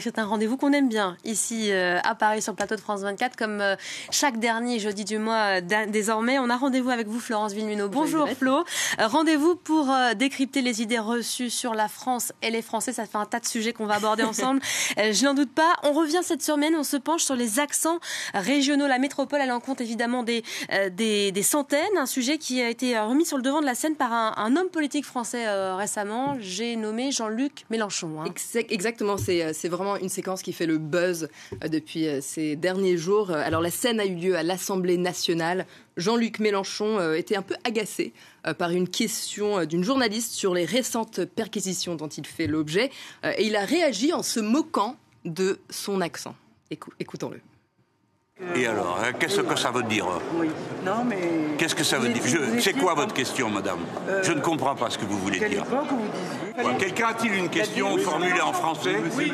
C'est un rendez-vous qu'on aime bien ici euh, à Paris sur le plateau de France 24 comme euh, chaque dernier jeudi du mois euh, désormais. On a rendez-vous avec vous Florence Villeminot. Bonjour Flo. rendez-vous pour décrypter les idées reçues sur la France et les Français. Ça fait un tas de sujets qu'on va aborder ensemble. je n'en doute pas. On revient cette semaine, on se penche sur les accents régionaux. La métropole, elle en compte évidemment des, des, centaines. Un sujet qui a été remis sur le devant de la scène par un, homme politique français récemment. J'ai nommé Jean-Luc Mélenchon. Hein. Exactement, c'est vraiment une séquence qui fait le buzz euh, depuis euh, ces derniers jours. Euh, alors la scène a eu lieu à l'Assemblée nationale. Jean-Luc Mélenchon était un peu agacé par une question d'une journaliste sur les récentes perquisitions dont il fait l'objet. Et il a réagi en se moquant de son accent. Écoutons-le. Et alors, hein, qu'est-ce que ça veut dire? Oui. Non, mais. Qu'est-ce que ça veut dire? C'est quoi votre question, madame? Je ne comprends pas ce que vous voulez dire. Quelqu'un a-t-il une question formulée en français? Oui.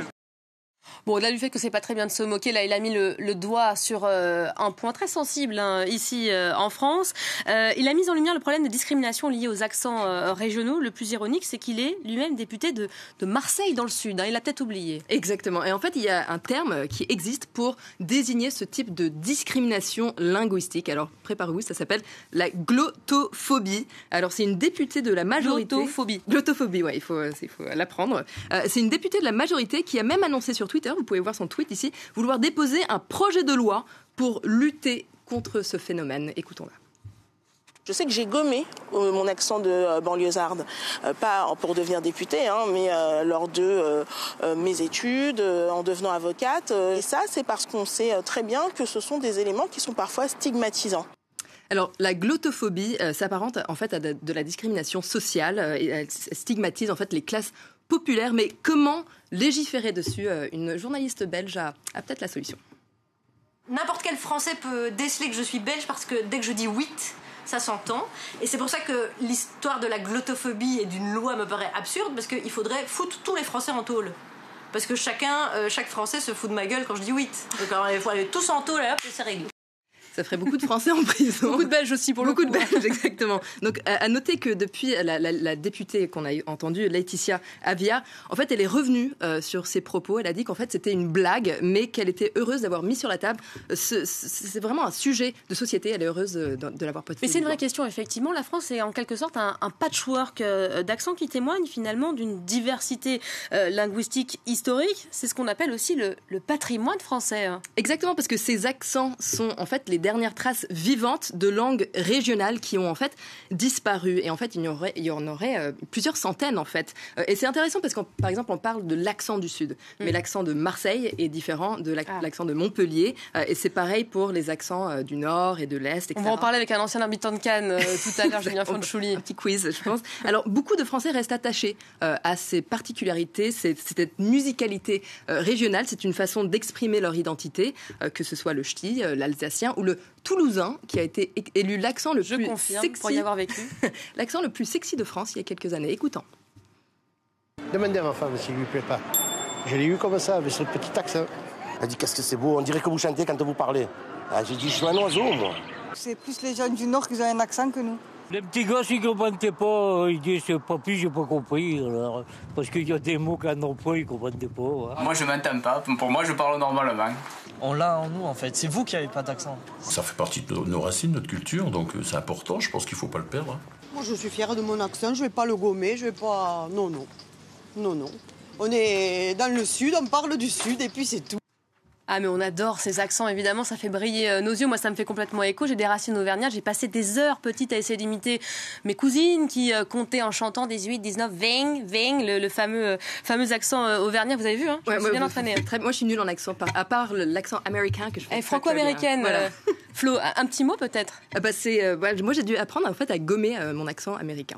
Bon, au-delà du fait que c'est pas très bien de se moquer, là, il a mis le, doigt sur euh, un point très sensible hein, ici euh, en France. Euh, il a mis en lumière le problème de discrimination lié aux accents régionaux. Le plus ironique, c'est qu'il est, lui-même député de, Marseille dans le Sud. Hein. il a peut-être oublié. Exactement. Et en fait, il y a un terme qui existe pour désigner ce type de discrimination linguistique. Alors, préparez-vous, ça s'appelle la glottophobie. Alors, c'est une députée de la majorité. Glottophobie. Glottophobie, ouais, il faut, faut l'apprendre. c'est une députée de la majorité qui a même annoncé sur Twitter vous pouvez voir son tweet ici, vouloir déposer un projet de loi pour lutter contre ce phénomène. Écoutons-la. Je sais que j'ai gommé euh, mon accent de euh, banlieusarde, euh, pas pour devenir députée, hein, mais lors de mes études, en devenant avocate. Et ça, c'est parce qu'on sait très bien que ce sont des éléments qui sont parfois stigmatisants. Alors, la glottophobie s'apparente en fait à de, la discrimination sociale et elle stigmatise en fait les classes populaires. Mais comment légiférer dessus. Euh, une journaliste belge a, peut-être la solution. N'importe quel Français peut déceler que je suis belge parce que dès que je dis oui, ça s'entend. Et c'est pour ça que l'histoire de la glottophobie et d'une loi me paraît absurde parce qu'il faudrait foutre tous les Français en tôle. Parce que chacun, euh, chaque Français se fout de ma gueule quand je dis oui. Donc il faut aller tous en tôle et hop, c'est réglé. Ça ferait beaucoup de Français en prison. beaucoup de Belges aussi pour beaucoup le coup. Beaucoup de Belges, exactement. Donc à, noter que depuis la, députée qu'on a entendue, Laetitia Avia, en fait, elle est revenue euh, sur ses propos. Elle a dit qu'en fait c'était une blague, mais qu'elle était heureuse d'avoir mis sur la table. c'est vraiment un sujet de société. Elle est heureuse de, l'avoir posé. Mais c'est une vraie question, effectivement. La France est en quelque sorte un, patchwork euh, d'accents qui témoigne finalement d'une diversité euh, linguistique historique. C'est ce qu'on appelle aussi le, le patrimoine français. Hein. Exactement, parce que ces accents sont en fait les dernières traces vivantes de langues régionales qui ont en fait disparu. Et en fait, il y, aurait, il y en aurait euh, plusieurs centaines en fait. Euh, et c'est intéressant parce que par exemple, on parle de l'accent du Sud, mm. mais l'accent de Marseille est différent de ah. l'accent de Montpellier. Euh, et c'est pareil pour les accents du Nord et de l'Est, On va en parler avec un ancien habitant de Cannes tout à l'heure, Julien Fonchouli. Un petit quiz, je pense. Alors, beaucoup de Français restent attachés à ces particularités, cette musicalité régionale. C'est une façon d'exprimer leur identité, que ce soit le ch'ti, l'alsacien ou le toulousain qui a été élu l'accent le plus sexy. Pour y avoir vécu. l'accent le plus sexy de France il y a quelques années. Écoutons. Demandez à ma femme s'il lui plaît pas. Je l'ai eu comme ça, avec ce petit accent. Elle dit qu'est-ce que c'est beau, on dirait que vous chantez quand vous parlez. Ah, j'ai dit je suis un oiseau moi. C'est plus les gens du Nord qui ont un accent que nous. Les petits gars, ils ne comprenaient pas. Ils disaient, papy, j'ai pas compris. parce qu'il y a des mots qu'un n'ont pas, ils ne comprenaient pas. Moi, je m'entends pas. Pour moi, je parle normalement. On l'a en nous, en fait. C'est vous qui n'avez pas d'accent. Ça fait partie de nos racines, notre culture, donc euh, c'est important. Je pense qu'il ne faut pas le perdre. Hein. Moi, je suis fière de mon accent. Je ne vais pas le gommer. Je vais pas. Non, non. Non, non. On est dans le Sud, on parle du Sud, et puis c'est tout. Ah mais on adore ces accents, évidemment, ça fait briller euh, nos yeux. Moi, ça me fait complètement écho. J'ai des racines auvergnates. J'ai passé des heures petites à essayer d'imiter mes cousines qui euh, comptaient en chantant 18, 19, 20, 20, le, fameux, euh, fameux accent auvergnat. Vous avez vu, hein? Je suis bien entraînée. moi, je suis nulle en accent, à part l'accent américain que je fais. Franco-américaine. Flo, un, petit mot peut-être? Ah bah, c'est, Moi, j'ai dû apprendre en fait à gommer mon accent américain.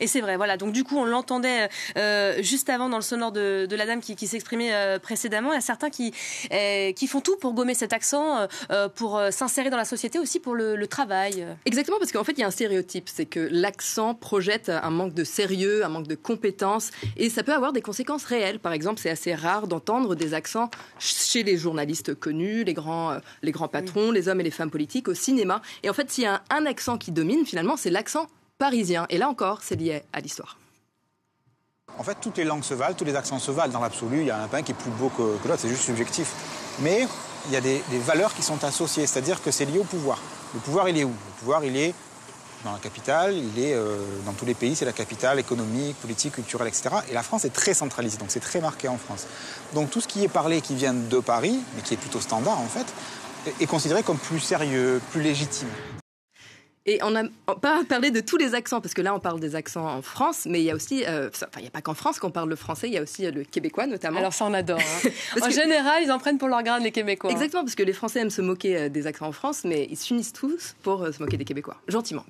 Et c'est vrai, voilà. Donc du coup, on l'entendait euh, juste avant dans le sonore de, la dame qui, s'exprimait euh, précédemment. Il y a certains qui, euh, qui font tout pour gommer cet accent, pour s'insérer dans la société, aussi pour le, travail. Exactement, parce qu'en fait, il y a un stéréotype, c'est que l'accent projette un manque de sérieux, un manque de compétences, et ça peut avoir des conséquences réelles. Par exemple, c'est assez rare d'entendre des accents chez les journalistes connus, les grands, les grands patrons, les hommes et les femmes politiques, au cinéma. Et en fait, s'il y a un accent qui domine, finalement, c'est l'accent parisien. Et là encore, c'est lié à l'histoire. En fait, toutes les langues se valent, tous les accents se valent. Dans l'absolu, il y a un qui est plus beau que, l'autre, c'est juste subjectif. Mais il y a des, valeurs qui sont associées, c'est-à-dire que c'est lié au pouvoir. Le pouvoir, il est où? Le pouvoir, il est dans la capitale, il est euh, dans tous les pays, c'est la capitale économique, politique, culturelle, etc. Et la France est très centralisée, donc c'est très marqué en France. Donc tout ce qui est parlé, qui vient de Paris, mais qui est plutôt standard en fait, est considéré comme plus sérieux, plus légitime. Et on n'a pas parlé de tous les accents, parce que là, on parle des accents en France, mais il y a aussi, euh, enfin, il n'y a pas qu'en France qu'on parle le français, il y a aussi euh, le québécois notamment. Alors ça, on adore. Hein. en général, ils en prennent pour leur grade, les Québécois. Exactement, parce que les Français aiment se moquer euh, des accents en France, mais ils s'unissent tous pour se moquer des Québécois, gentiment.